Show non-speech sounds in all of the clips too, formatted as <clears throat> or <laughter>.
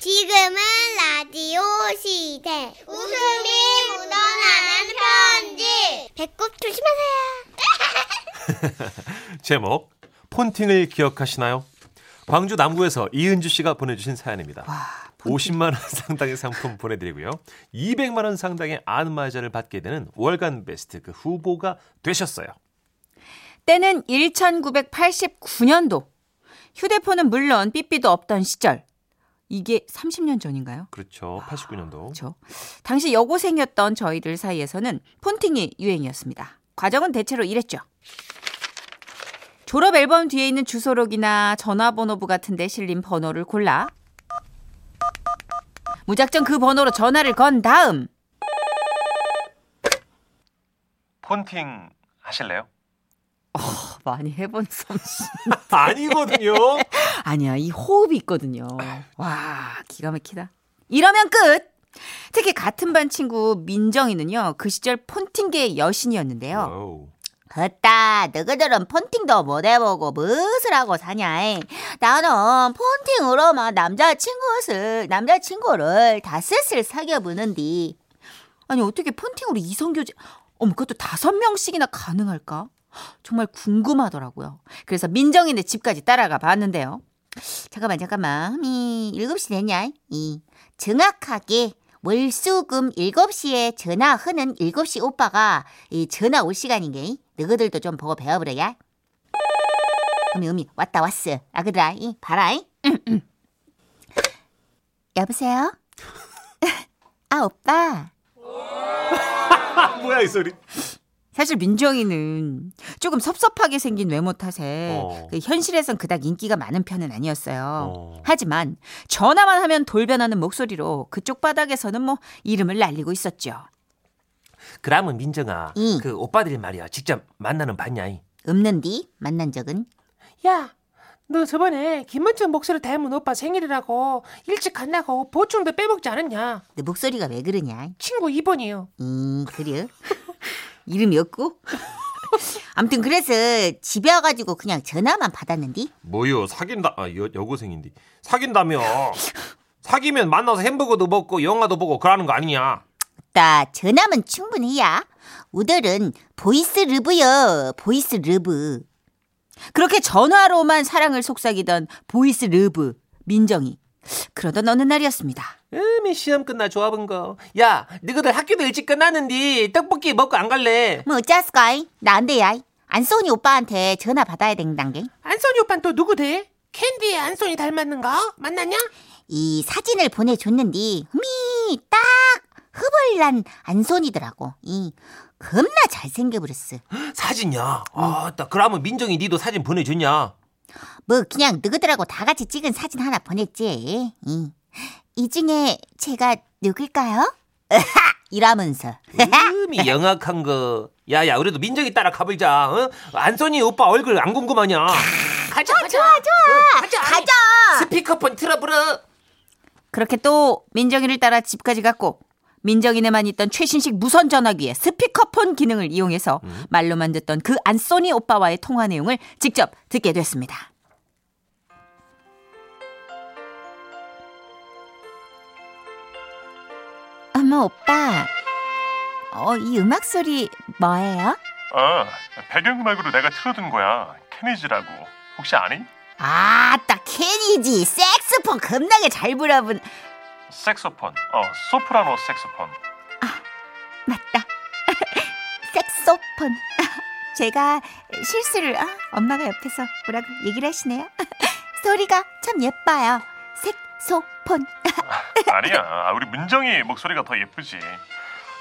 지금은 라디오 시대. 웃음이 묻어나는 편지. 배꼽 조심하세요. <laughs> 제목 폰팅을 기억하시나요? 광주 남구에서 이은주 씨가 보내주신 사연입니다. 50만 원 상당의 상품 보내드리고요. 200만 원 상당의 안마자를 받게 되는 월간 베스트 그 후보가 되셨어요. 때는 1989년도. 휴대폰은 물론 삐삐도 없던 시절. 이게 30년 전인가요? 그렇죠. 89년도. 그렇죠. 당시 여고생이었던 저희들 사이에서는 폰팅이 유행이었습니다. 과정은 대체로 이랬죠. 졸업 앨범 뒤에 있는 주소록이나 전화번호부 같은 데 실린 번호를 골라 무작정 그 번호로 전화를 건 다음 폰팅 하실래요? 많이 해본 솜씨. <laughs> 아니거든요. <laughs> 아니야, 이 호흡이 있거든요. 와, 기가 막히다. 이러면 끝! 특히 같은 반 친구 민정이는요, 그 시절 폰팅계의 여신이었는데요. 헛다, 너희들은 폰팅도 못 해보고 무엇을 하고 사냐. 이. 나는 폰팅으로만 남자친구를, 남자친구를 다섯을 사귀어보는디. 아니, 어떻게 폰팅으로 이성교제, 어머, 그것도 다섯 명씩이나 가능할까? 정말 궁금하더라고요. 그래서 민정이네 집까지 따라가 봤는데요. 잠깐만, 잠깐만. 이, 7시 됐냐? 이, 정확하게 월수금 7시에 전화 하는 7시 오빠가 이 전화 올 시간인 게. 너희들도 좀 보고 배워보래야. 어미, 어미, 왔다, 왔어. 아그들아, 이, 봐라, 이. <clears throat> 여보세요? <laughs> 아, 오빠. <laughs> 뭐야 이 소리? 사실 민정이는 조금 섭섭하게 생긴 외모 탓에 어. 그 현실에선 그닥 인기가 많은 편은 아니었어요. 어. 하지만 전화만 하면 돌변하는 목소리로 그쪽 바닥에서는 뭐 이름을 날리고 있었죠. 그러면 민정아, 응. 그 오빠들이 말이야 직접 만나는 봤냐? 이? 없는디 만난 적은 야, 너 저번에 김은정 목소리 닮은 오빠 생일이라고 일찍 간다고 보충도 빼먹지 않았냐? 내 목소리가 왜 그러냐? 친구 2번이요. 음 그래? 이름이 없고? <laughs> 아무튼 그래서 집에 와가지고 그냥 전화만 받았는디 뭐요 사귄다 아 여, 여고생인데 사귄다며 사귀면 만나서 햄버거도 먹고 영화도 보고 그러는 거 아니냐 나 전화면 충분해야. 우들은 voice love요. voice love. 그렇게 전화로만 사랑을 속삭이던 voice love 민정이. 그러던 어느 날이었습니다. 음마 시험 끝나 좋아븐 거 야 너희들 학교도 일찍 끝났는데 떡볶이 먹고 안 갈래 뭐 어쩌스까이? 나 안 돼야. 안소니 오빠한테 전화 받아야 된단 게. 안소니 오빠는 또 누구대? 캔디의 안소니 닮았는가? 만났냐? 이 사진을 보내줬는디 흠이 딱 흐벌난 안소니더라고. 이 겁나 잘생겨버렸어. <gasps> 사진이야 아따 그러면 민정이 니도 사진 보내줬냐 뭐 그냥 너희들하고 다 같이 찍은 사진 하나 보냈지. 이, 이 중에 제가 누굴까요? <laughs> 이러면서 음이 영악한 거 야야 우리도 민정이 따라 가보자 어? 안소니 오빠 얼굴 안 궁금하냐 가자, 가자. 좋아 좋아 가자. 가자. 스피커폰 틀어부러 그렇게 또 민정이를 따라 집까지 갔고 민정이네만 있던 최신식 무선 전화기에 스피커폰 기능을 이용해서 말로만 듣던 그 안소니 오빠와의 통화 내용을 직접 듣게 됐습니다. 어머 오빠, 어, 이 음악 소리 뭐예요? 아, 배경음악으로 내가 틀어둔 거야. 케니지라고. 혹시 아니? 아, 딱 케니지 색스폰 겁나게 잘 불어본 색소폰. 어, 소프라노 색소폰. 맞다. <laughs> 색소폰. <laughs> 제가 실수를 아, 엄마가 옆에서 뭐라고 얘기를 하시네요. <laughs> 소리가 참 예뻐요. 색소폰. 아니야. 아, 우리 문정이 목소리가 더 예쁘지.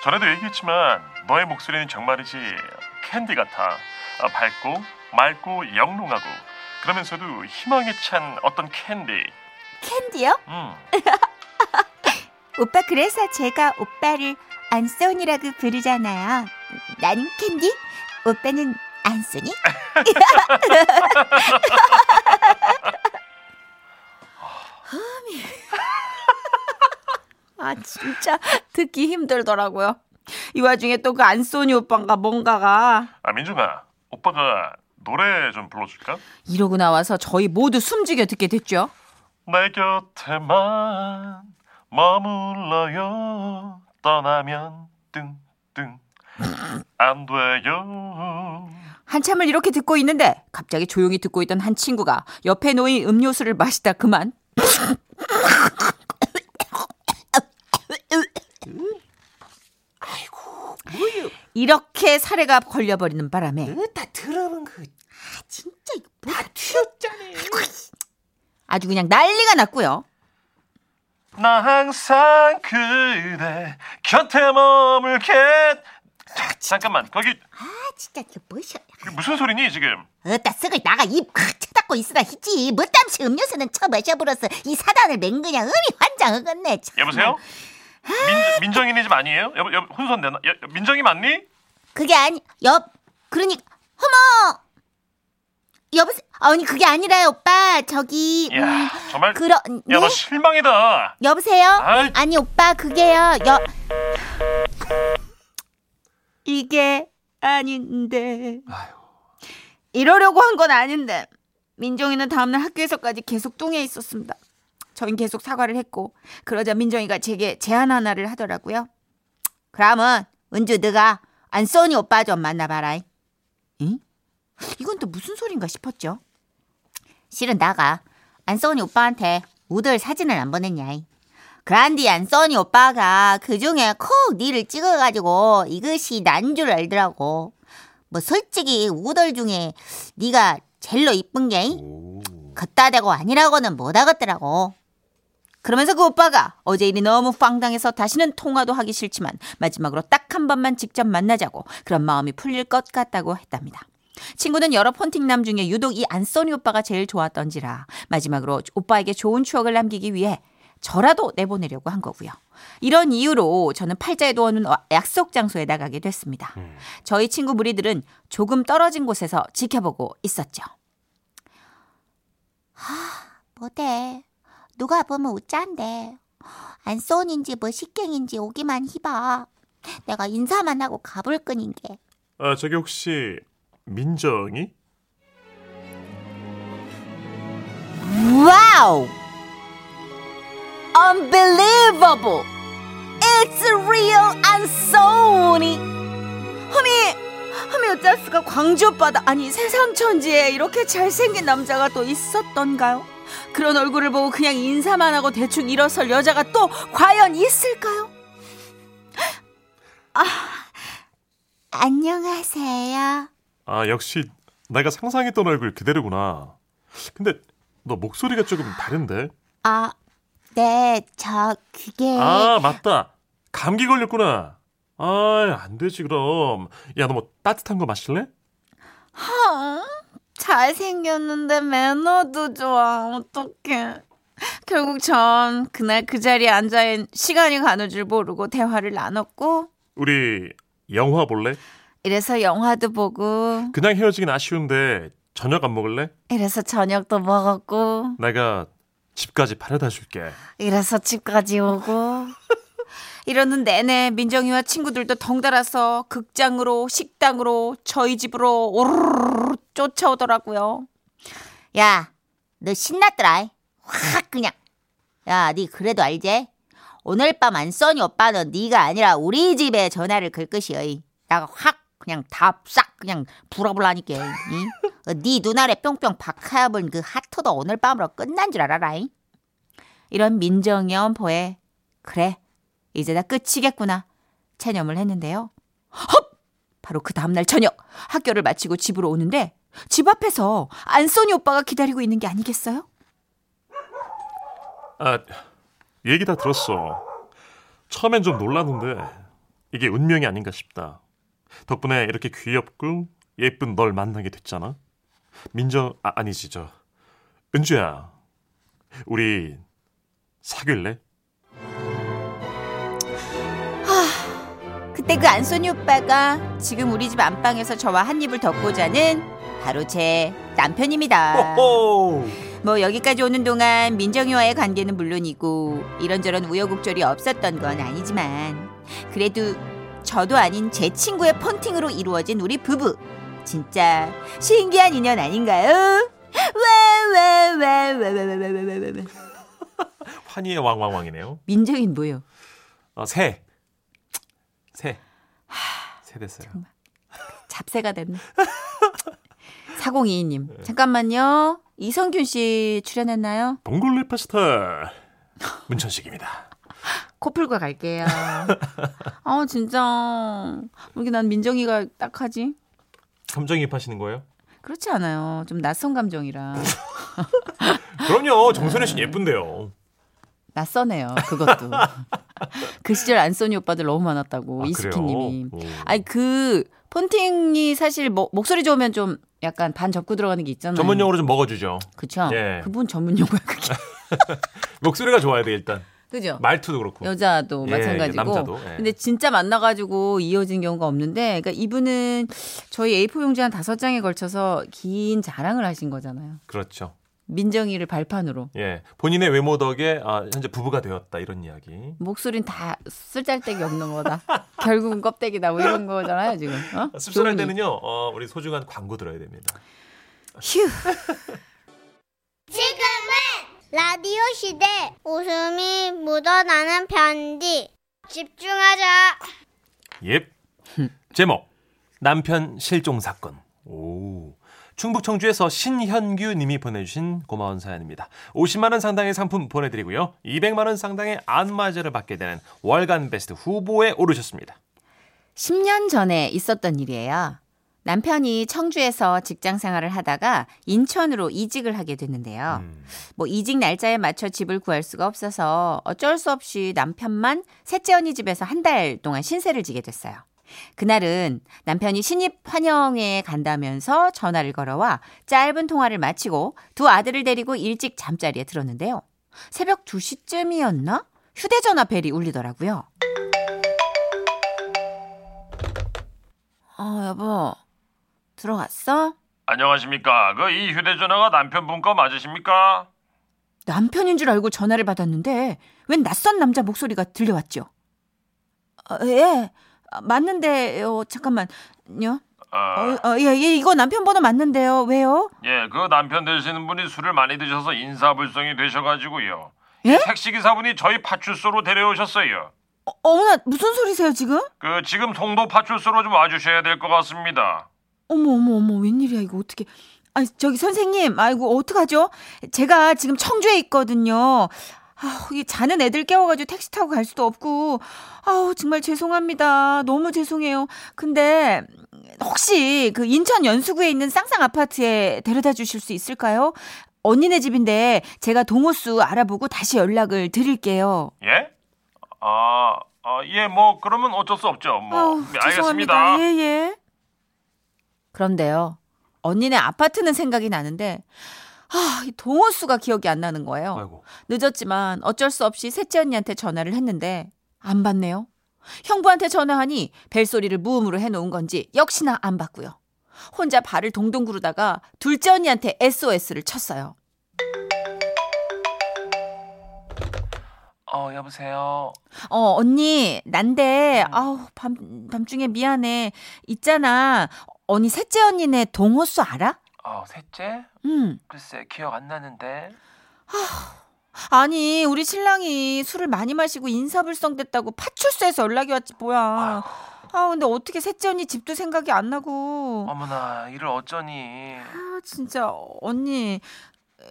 전에도 얘기했지만 너의 목소리는 정말이지 캔디 같아. 아, 밝고 맑고 영롱하고 그러면서도 희망에 찬 어떤 캔디. 캔디요? 음. <laughs> 오빠 그래서 제가 오빠를 안소니라고 부르잖아요. 나는 캔디, 오빠는 안소니? <laughs> <laughs> <laughs> 아 진짜 듣기 힘들더라고요. 이 와중에 또 그 안소니 오빠가 뭔가가 아, 민정아. 오빠가 노래 좀 불러줄까? 이러고 나와서 저희 모두 숨지게 듣게 됐죠. 내 곁에만 머물러요 떠나면 뜬뜬 안 돼요 한참을 이렇게 듣고 있는데 갑자기 조용히 듣고 있던 한 친구가 옆에 놓인 음료수를 마시다 그만 이렇게 사례가 걸려버리는 바람에 다 들어본 그 진짜 이거 뭐다 튀었잖아. 아주 그냥 난리가 났고요. 나 항상 그대 곁에 머물게. 자, 잠깐만 거기. 아 진짜 이게 뭐셔? 무슨 소리니 지금 어따 쓱을 나가 입꽉 쳐닫고 있으라 했지. 뭐땀시 음료수는 쳐 마셔버렸어. 이 사단을 맹 그냥 음이 환장하겠네. 참. 여보세요 민, 민정이네 집 아니에요 여보 여보 혼선 내나 여- 여- 민정이 맞니 그게 아니 옆 그러니까 어머 여보세요 아니 그게 아니라요 오빠 저기 음, 야 정말 그러 야 네? 너 실망이다 여보세요 아이. 아니 오빠 그게요 여 이게 아닌데. 이러려고 한 건 아닌데. 민정이는 다음날 학교에서까지 계속 뚱해 있었습니다. 저흰 계속 사과를 했고 그러자 민정이가 제게 제안 하나를 하더라고요. 그러면 은주 너가 안소니 오빠 좀 만나봐라. 응? 이건 또 무슨 소린가 싶었죠? 실은 나가 안소니 오빠한테 우들 사진을 안 보냈냐 그란디 안소니 오빠가 그중에 콕 니를 찍어가지고 이것이 난 줄 알더라고 뭐 솔직히 우들 중에 네가 제일로 이쁜 게 오. 걷다 대고 아니라고는 못 하겠더라고. 그러면서 그 오빠가 어제 일이 너무 황당해서 다시는 통화도 하기 싫지만 마지막으로 딱 한 번만 직접 만나자고 그런 마음이 풀릴 것 같다고 했답니다. 친구는 여러 폰팅남 중에 유독 이 안소니 오빠가 제일 좋았던지라 마지막으로 오빠에게 좋은 추억을 남기기 위해 저라도 내보내려고 한 거고요. 이런 이유로 저는 팔자에 놓아놓은 약속 장소에 나가게 됐습니다. 저희 친구 무리들은 조금 떨어진 곳에서 지켜보고 있었죠. 뭐대? 누가 보면 웃잔데. 안소닌지 뭐시갱인지 오기만 해봐. 내가 인사만 하고 가불 꺼인게. 아 저기 혹시 민정이 와우! Unbelievable! It's real 안소니! 흠이, 흠이 어쩔 수가 광주 오빠다. 아니 세상 천지에 이렇게 잘생긴 남자가 또 있었던가요? 그런 얼굴을 보고 그냥 인사만 하고 대충 일어설 여자가 또 과연 있을까요? 아, 안녕하세요. 아 역시 내가 상상했던 얼굴 그대로구나 근데 너 목소리가 조금 다른데 아, 네, 저 그게 아 맞다. 감기 걸렸구나. 아안 되지 그럼. 야 너 뭐 따뜻한 거 마실래? 하, 잘생겼는데 매너도 좋아. 어떡해. 결국 전 그날 그 자리에 앉아 시간이 가는 줄 모르고 대화를 나눴고 우리 영화 볼래? 이래서 영화도 보고 그냥 헤어지긴 아쉬운데 저녁 안 먹을래? 이래서 저녁도 먹었고 내가 집까지 바래다 줄게 이래서 집까지 오고 이러는 내내 민정이와 친구들도 덩달아서 극장으로 식당으로 저희 집으로 오르르 쫓아오더라고요. 야, 너 신났더라. 확 그냥. 야, 네 그래도 알지? 오늘 밤 안 써니 오빠는 네가 아니라 우리 집에 전화를 걸 것이여. 나가 확 그냥 다 싹 그냥 불어볼라니까. 응? 어, 네 눈알에 뿅뿅 박하여본 그 하트도 오늘 밤으로 끝난 줄 알아라. 잉? 이런 민정이 엄포에 그래 이제 다 끝이겠구나 체념을 했는데요. 헙! 바로 그 다음날 저녁 학교를 마치고 집으로 오는데 집 앞에서 안소니 오빠가 기다리고 있는 게 아니겠어요? 아 얘기 다 들었어 처음엔 좀 놀랐는데 이게 운명이 아닌가 싶다 덕분에 이렇게 귀엽고 예쁜 널 만나게 됐잖아 민정 아, 아니지 저 은주야 우리 사귈래? 그때 그 안소니 오빠가 지금 우리 집 안방에서 저와 한 입을 덮고 자는 바로 제 남편입니다. 호호. 뭐 여기까지 오는 동안 민정이와의 관계는 물론이고 이런저런 우여곡절이 없었던 건 아니지만 그래도 저도 아닌 제 친구의 폰팅으로 이루어진 우리 부부 진짜 신기한 인연 아닌가요? 왜왜왜왜왜왜왜왜 왜 한이의 왕왕왕이네요. 민정인 뭐예요? 어, 새. 새. 새 됐어요. 잡새가 됐네. 4022님, 잠깐만요. 이성균 씨 출연했나요? 봉골레 파스타. 문천식입니다. 코 풀고 갈게요. 아, 진짜. 이게 난 민정이가 딱 하지? 감정이입하시는 거예요? 그렇지 않아요. 좀 낯선 감정이라. <laughs> 그럼요. 정선혜 씨 예쁜데요. 낯서네요. 그것도. <laughs> 그 시절 안소니 오빠들 너무 많았다고 아, 이스키님이. 아니 그 폰팅이 사실 뭐, 목소리 좋으면 좀 약간 반 접고 들어가는 게 있잖아요. 전문용어로 좀 먹어주죠. 그쵸? 예. 그분 전문 용어야 그게. <laughs> 목소리가 좋아야 돼 일단. 그죠? 말투도 그렇고. 여자도 예, 마찬가지고. 남자도, 예. 근데 진짜 만나가지고 이어진 경우가 없는데, 그러니까 이분은 저희 A4 용지 한 다섯 장에 걸쳐서 긴 자랑을 하신 거잖아요. 그렇죠. 민정이를 발판으로. 예. 본인의 외모 덕에 아, 현재 부부가 되었다 이런 이야기. 목소리는 다 쓸잘데기 없는 거다. <laughs> 결국은 껍데기다. 뭐 이런 거잖아요, 지금. 어? 씁쓸할 좋으니. 때는요. 어, 우리 소중한 광고 들어야 됩니다. 휴. <laughs> 지금은 라디오 시대 웃음이 묻어나는 편지 집중하자 예. 제목 남편 실종 사건. 오. 충북 청주에서 신현규 님이 보내주신 고마운 사연입니다. 50만 원 상당의 상품 보내드리고요. 200만 원 상당의 안마제를 받게 되는 월간 베스트 후보에 오르셨습니다. 10년 전에 있었던 일이에요. 남편이 청주에서 직장 생활을 하다가 인천으로 이직을 하게 됐는데요. 음. 뭐 이직 날짜에 맞춰 집을 구할 수가 없어서 어쩔 수 없이 남편만 셋째 언니 집에서 한 달 동안 신세를 지게 됐어요. 그날은 남편이 신입 환영회에 간다면서 전화를 걸어와 짧은 통화를 마치고 두 아들을 데리고 일찍 잠자리에 들었는데요. 새벽 2시쯤이었나? 휴대전화 벨이 울리더라고요. 어, 여보. 들어갔어? 안녕하십니까. 그 이 휴대전화가 남편분 거 맞으십니까? 남편인 줄 알고 전화를 받았는데 웬 낯선 남자 목소리가 들려왔죠. 어, 예, 아, 맞는데 요. 잠깐만요. 어, 어, 어, 예, 예, 이거 남편 번호 맞는데요. 왜요? 예, 그 남편 되시는 분이 술을 많이 드셔서 인사불성이 되셔가지고요. 예? 택시기사분이 저희 파출소로 데려오셨어요. 어, 어머나 무슨 소리세요 지금? 그 지금 송도 파출소로 좀 와주셔야 될 것 같습니다. 어머 어머 어머 웬일이야 이거 어떻게? 아 저기 선생님, 아이고 어떡하죠? 제가 지금 청주에 있거든요. 아, 이 자는 애들 깨워가지고 택시 타고 갈 수도 없고, 아우 정말 죄송합니다. 너무 죄송해요. 근데 혹시 그 인천 연수구에 있는 쌍쌍 아파트에 데려다 주실 수 있을까요? 언니네 집인데 제가 동호수 알아보고 다시 연락을 드릴게요. 예? 아, 아, 예, 뭐 그러면 어쩔 수 없죠. 뭐 아우, 네, 죄송합니다. 알겠습니다. 예, 예. 그런데요. 언니네 아파트는 생각이 나는데 아, 이 동호수가 기억이 안 나는 거예요. 아이고. 늦었지만 어쩔 수 없이 셋째 언니한테 전화를 했는데 안 받네요. 형부한테 전화하니 벨소리를 무음으로 해놓은 건지 역시나 안 받고요. 혼자 발을 동동 구르다가 둘째 언니한테 SOS를 쳤어요. 어, 여보세요. 어, 언니, 난데, 아우, 밤, 밤중에 미안해. 있잖아. 언니, 셋째 언니네 동호수 알아? 어, 셋째? 응. 글쎄 기억 안 나는데. 아니, 우리 신랑이 술을 많이 마시고 인사불성 됐다고 파출소에서 연락이 왔지, 뭐야. 아, 근데 어떻게 셋째 언니 집도 생각이 안 나고. 어머나, 이를 어쩌니? 아, 진짜, 언니,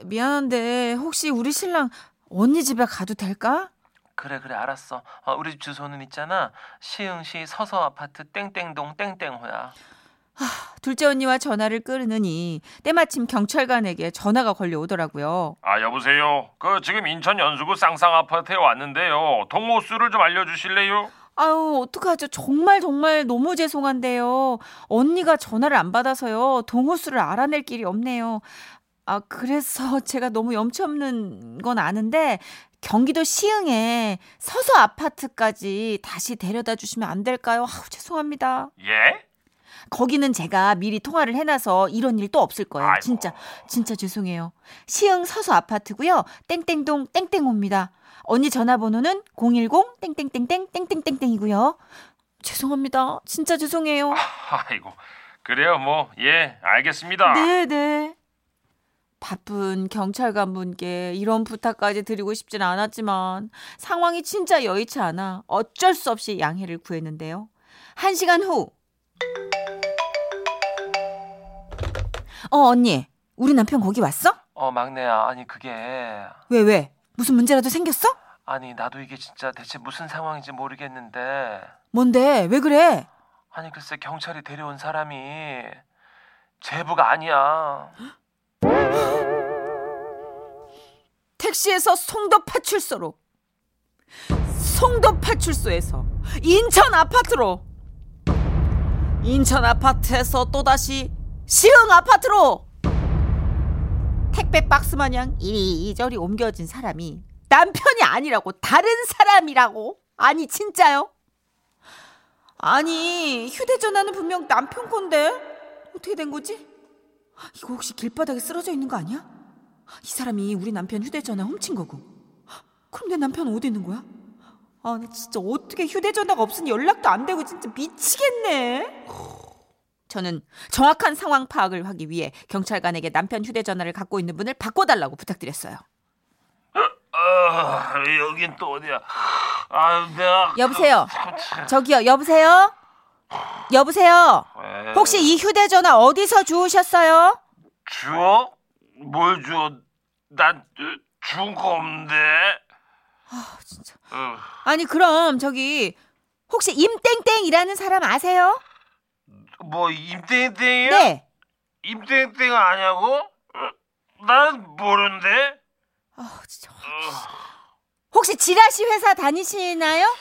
미안한데, 혹시 우리 신랑 언니 집에 가도 될까? 그래 그래 알았어. 어, 우리 집 주소는 있잖아. 시흥시 서서 아파트 땡땡동 땡땡호야. 둘째 언니와 전화를 끊으니 때마침 경찰관에게 전화가 걸려오더라고요. 아 여보세요. 그 지금 인천 연수구 쌍쌍 아파트에 왔는데요. 동호수를 좀 알려주실래요? 아유, 어떡하죠. 정말 정말 너무 죄송한데요. 언니가 전화를 안 받아서요. 동호수를 알아낼 길이 없네요. 아, 그래서 <laughs> 제가 너무 염치 없는 건 아는데 경기도 시흥에 서서 아파트까지 다시 데려다 주시면 안 될까요? 아우, 죄송합니다. 예? 거기는 제가 미리 통화를 해놔서 이런 일 또 없을 거예요. 아이고. 진짜, 진짜 죄송해요. 시흥 서서 아파트고요. 땡땡동 땡땡호입니다. 언니 전화번호는 010 땡땡땡땡 땡땡땡땡이고요. 죄송합니다. 진짜 죄송해요. <laughs> 아이고 그래요 뭐 예 알겠습니다. 네, 네. 바쁜 경찰관 분께 이런 부탁까지 드리고 싶진 않았지만 상황이 진짜 여의치 않아 어쩔 수 없이 양해를 구했는데요. 한 시간 후. 어, 언니. 우리 남편 거기 왔어? 어 막내야 아니 그게 왜, 왜? 무슨 문제라도 생겼어? 아니 나도 이게 진짜 대체 무슨 상황인지 모르겠는데 뭔데? 왜 그래? 아니 글쎄 경찰이 데려온 사람이 제부가 아니야 <gasps> 택시에서 송도 파출소로. 송도 파출소에서 인천 아파트로. 인천 아파트에서 또다시 시흥 아파트로. 택배 박스 마냥 이리저리 옮겨진 사람이 남편이 아니라고 다른 사람이라고? 아니 진짜요? 아니 휴대전화는 분명 남편 건데 어떻게 된 거지? 이거 혹시 길바닥에 쓰러져 있는 거 아니야? 이 사람이 우리 남편 휴대전화 훔친 거고. 그럼 내 남편 어디 있는 거야? 아, 나 진짜 어떻게 휴대전화가 없으니 연락도 안 되고 진짜 미치겠네. 저는 정확한 상황 파악을 하기 위해 경찰관에게 남편 휴대전화를 갖고 있는 분을 바꿔달라고 부탁드렸어요. 아 여긴 또 어디야 아 내가 여보세요? 저기요, 여보세요? 여보세요? 혹시 이 휴대전화 어디서 주우셨어요? 주워? 뭘 주워 난 주운 거 없는데 아, 진짜. 어, 아니, 그럼 저기 혹시 임땡땡이라는 사람 아세요? 뭐 임땡땡이야? 네. 임땡땡 아냐고? 어, 난 모르는데 아, 진짜. 혹시 지라시 회사 다니시나요?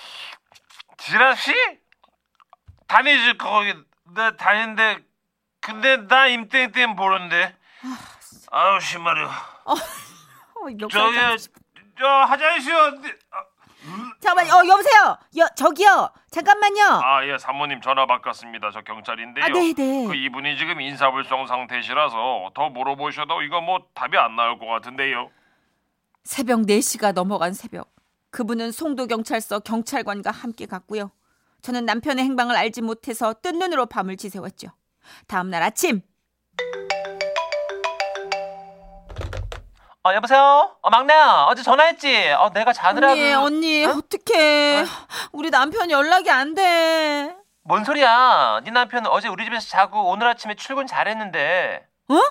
지라시? 다니지 거기 나 다니는데 근데 나 임땡땡 모르는데 아우 심하려 어, <laughs> 몇 저기 저 화장실 어디 잠깐만, 어 여보세요. 여 저기요. 잠깐만요. 아 예 사모님 전화 바꿨습니다. 저 경찰인데요. 아, 네, 네. 그 이분이 지금 인사불성 상태시라서 더 물어보셔도 이거 뭐 답이 안 나올 것 같은데요. 새벽 4시가 넘어간 새벽. 그분은 송도 경찰서 경찰관과 함께 갔고요. 저는 남편의 행방을 알지 못해서 뜬 눈으로 밤을 지새웠죠. 다음 날 아침 어 여보세요? 어 막내야 어제 전화했지? 어 내가 자느라고 언니, 언니, 어떡해. 우리 남편 연락이 안 돼. 뭔 소리야 네 남편 어제 우리 집에서 자고 오늘 아침에 출근 잘했는데 어?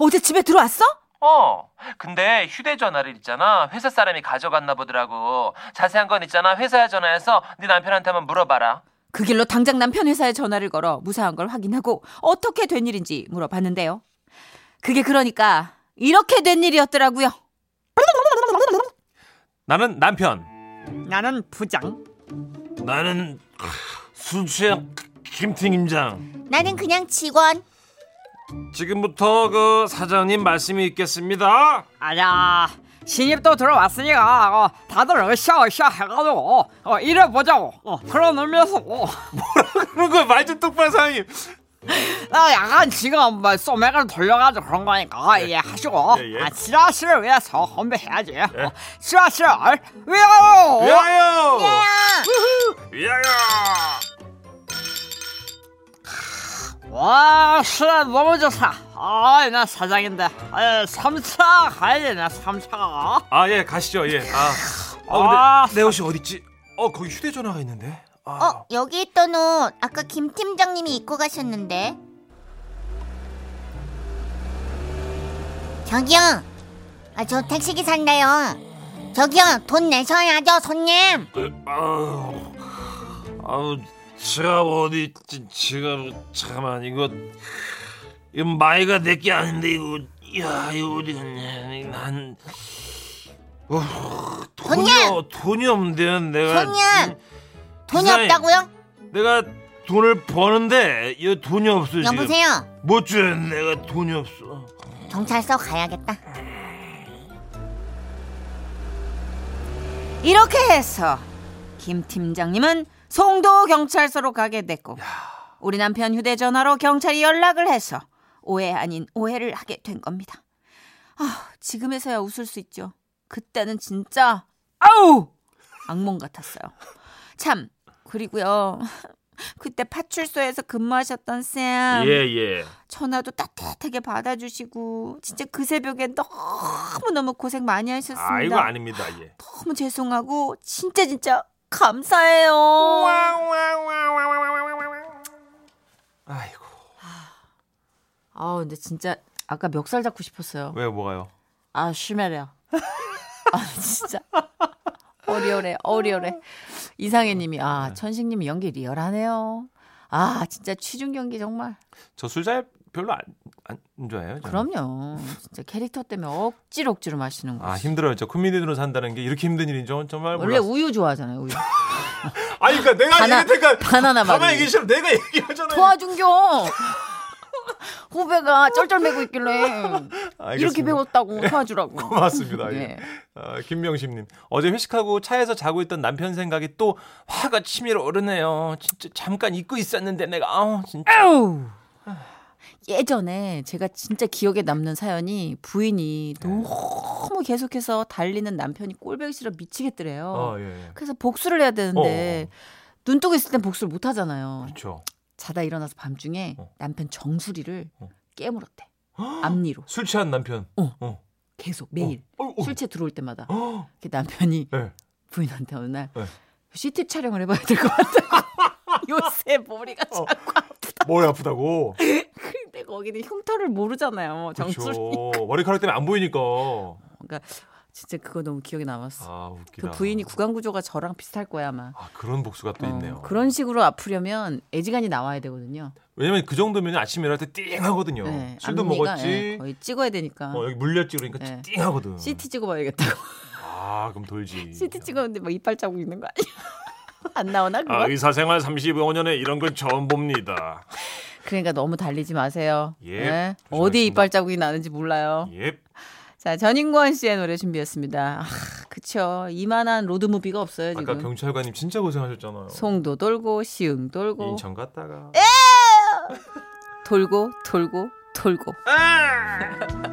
어제 집에 들어왔어? 어 근데 휴대전화를 있잖아 회사 사람이 가져갔나 보더라고 자세한 건 있잖아 회사에 전화해서 네 남편한테 한번 물어봐라 그 길로 당장 남편 회사에 전화를 걸어 무사한 걸 확인하고 어떻게 된 일인지 물어봤는데요. 그게 그러니까 이렇게 된 일이었더라고요. 나는 남편. 나는 부장. 나는 술 취한 김팀장. 나는 그냥 직원. 지금부터 그 사장님 말씀이 있겠습니다. 아야 신입도 들어왔으니까 어, 다들 으쌰 으쌰 해가지고 어, 일해보자고 어, 그런 의미에서 어, 그런 거말좀 똑바로 사장님. 나 약간 지금 뭐 소맥을 돌려가지고 그런 거니까 이해하시고 예, 예. 아, 지라시를 위해서 건배해야지 어, 지라시를 위하여 위하여! 위하여! 와 시간 너무 좋다 아나 사장인데 아, 3차 가야 되나 3차가 아, 예, 가시죠. 예. 아. 아, 아, 근데 내 옷이 어디 있지? 어, 거기 휴대전화가 있는데. 아. 어, 여기 있던 옷 아까 김 팀장님이 입고 가셨는데. 저기요. 아, 저 택시 기사인데요. 저기요, 돈 내셔야죠, 손님. 아우, 아우, 지갑 어디 있지? 지갑 잠깐만 이거 이거 마이가 내 게 아닌데 이거 야 이거 어디 갔냐? 난 어, 돈이 손님! 돈이 없는데 내가 손님! 음, 돈이 기사님, 없다고요? 내가 돈을 버는데 이 돈이 없어 지금. 여보세요. 못 줘. 내가 돈이 없어. 경찰서 가야겠다. 이렇게 해서 김 팀장님은 송도 경찰서로 가게 됐고 우리 남편 휴대전화로 경찰이 연락을 해서 오해 아닌 오해를 하게 된 겁니다. 아, 지금에서야 웃을 수 있죠. 그때는 진짜 아우 악몽 같았어요. 참 그리고요 <laughs> 그때 파출소에서 근무하셨던 쌤. 예, 예. 전화도 따뜻하게 받아주시고 진짜 그 새벽에 너무 너무 고생 많이 하셨습니다. 아이고 아닙니다. 예. 너무 죄송하고 진짜 진짜 감사해요. 아이고. 아 근데 진짜 아까 멱살 잡고 싶었어요. 왜 뭐가요? 아 쉬메려. 아 진짜 어리어래 어리어래. 이상해님이 아 천식님이 연기 리얼하네요. 아 진짜 취중 경기 정말. 저 술잘 별로 안, 안 좋아해요. 저는. 그럼요. 진짜 캐릭터 때문에 억지로 억지로 마시는 거. 아 힘들어요. 저 코미디로 산다는 게 이렇게 힘든 일인 줄 정말 원래 몰랐어요. 우유 좋아하잖아요. 우유. <laughs> 아니 그러니까 내가 바나- 얘기했으니까 바나나 맛. 가만히 계시면 내가 얘기하잖아요. 도와준겨. 후배가 쩔쩔매고 있길래 이렇게. 배웠다고 도와주라고. 고맙습니다. 예. 예. 아, 김명심님 어제 회식하고 차에서 자고 있던 남편 생각이 또 화가 치밀어 오르네요. 진짜 잠깐 잊고 있었는데 내가 아우 진짜. 아우. 예전에 제가 진짜 기억에 남는 사연이 부인이 네. 너무 계속해서 달리는 남편이 꼴보기 싫어 미치겠더래요. 어, 예, 예. 그래서 복수를 해야 되는데 눈 뜨고 있을 땐 복수를 못 하잖아요. 그렇죠. 자다 일어나서 밤중에 어. 남편 정수리를 어. 깨물었대. <gasps> 앞니로 술 취한 남편. 어. 어. 계속 매일 어. 술채 들어올 때마다 어. <gasps> 그 남편이 네. 부인한테 어느 날 네. CT 촬영을 해봐야 될 것 같다고. <laughs> 요새 머리가 어. 자꾸 머리 아프다고. <laughs> 근데 거기는 흉터를 모르잖아요. 정수리. 그렇죠. 머리카락 때문에 안 보이니까. 그러니까 진짜 그거 너무 기억에 남았어. 아 웃기다. 그 부인이 구강 구조가 저랑 비슷할 거야 아마. 아 그런 복수가 또 어, 있네요. 그런 식으로 아프려면 애지간히 나와야 되거든요. 왜냐면 그 정도면 아침에 일어날 때 띵 하거든요. 네, 술도 앞니가, 먹었지. 예, 거의 찍어야 되니까. 어, 여기 물렸지 그러니까 네. 띵 하거든. CT 찍어봐야겠다고. 아 그럼 돌지. <laughs> CT 찍었는데 뭐 이빨 자국 있는 거 아니야? <laughs> 안 나오나 그거? 아, 의사생활 35년에 이런 건 처음 봅니다. 그러니까 너무 달리지 마세요. 예, 네? 어디 이빨 자국이 나는지 몰라요. 예. 자 전인권 씨의 노래 준비했습니다. 아, 그쵸. 이만한 로드무비가 없어요 아까 지금. 경찰관님 진짜 고생하셨잖아요. 송도 돌고 시흥 돌고 인천 갔다가 돌고 돌고 돌고.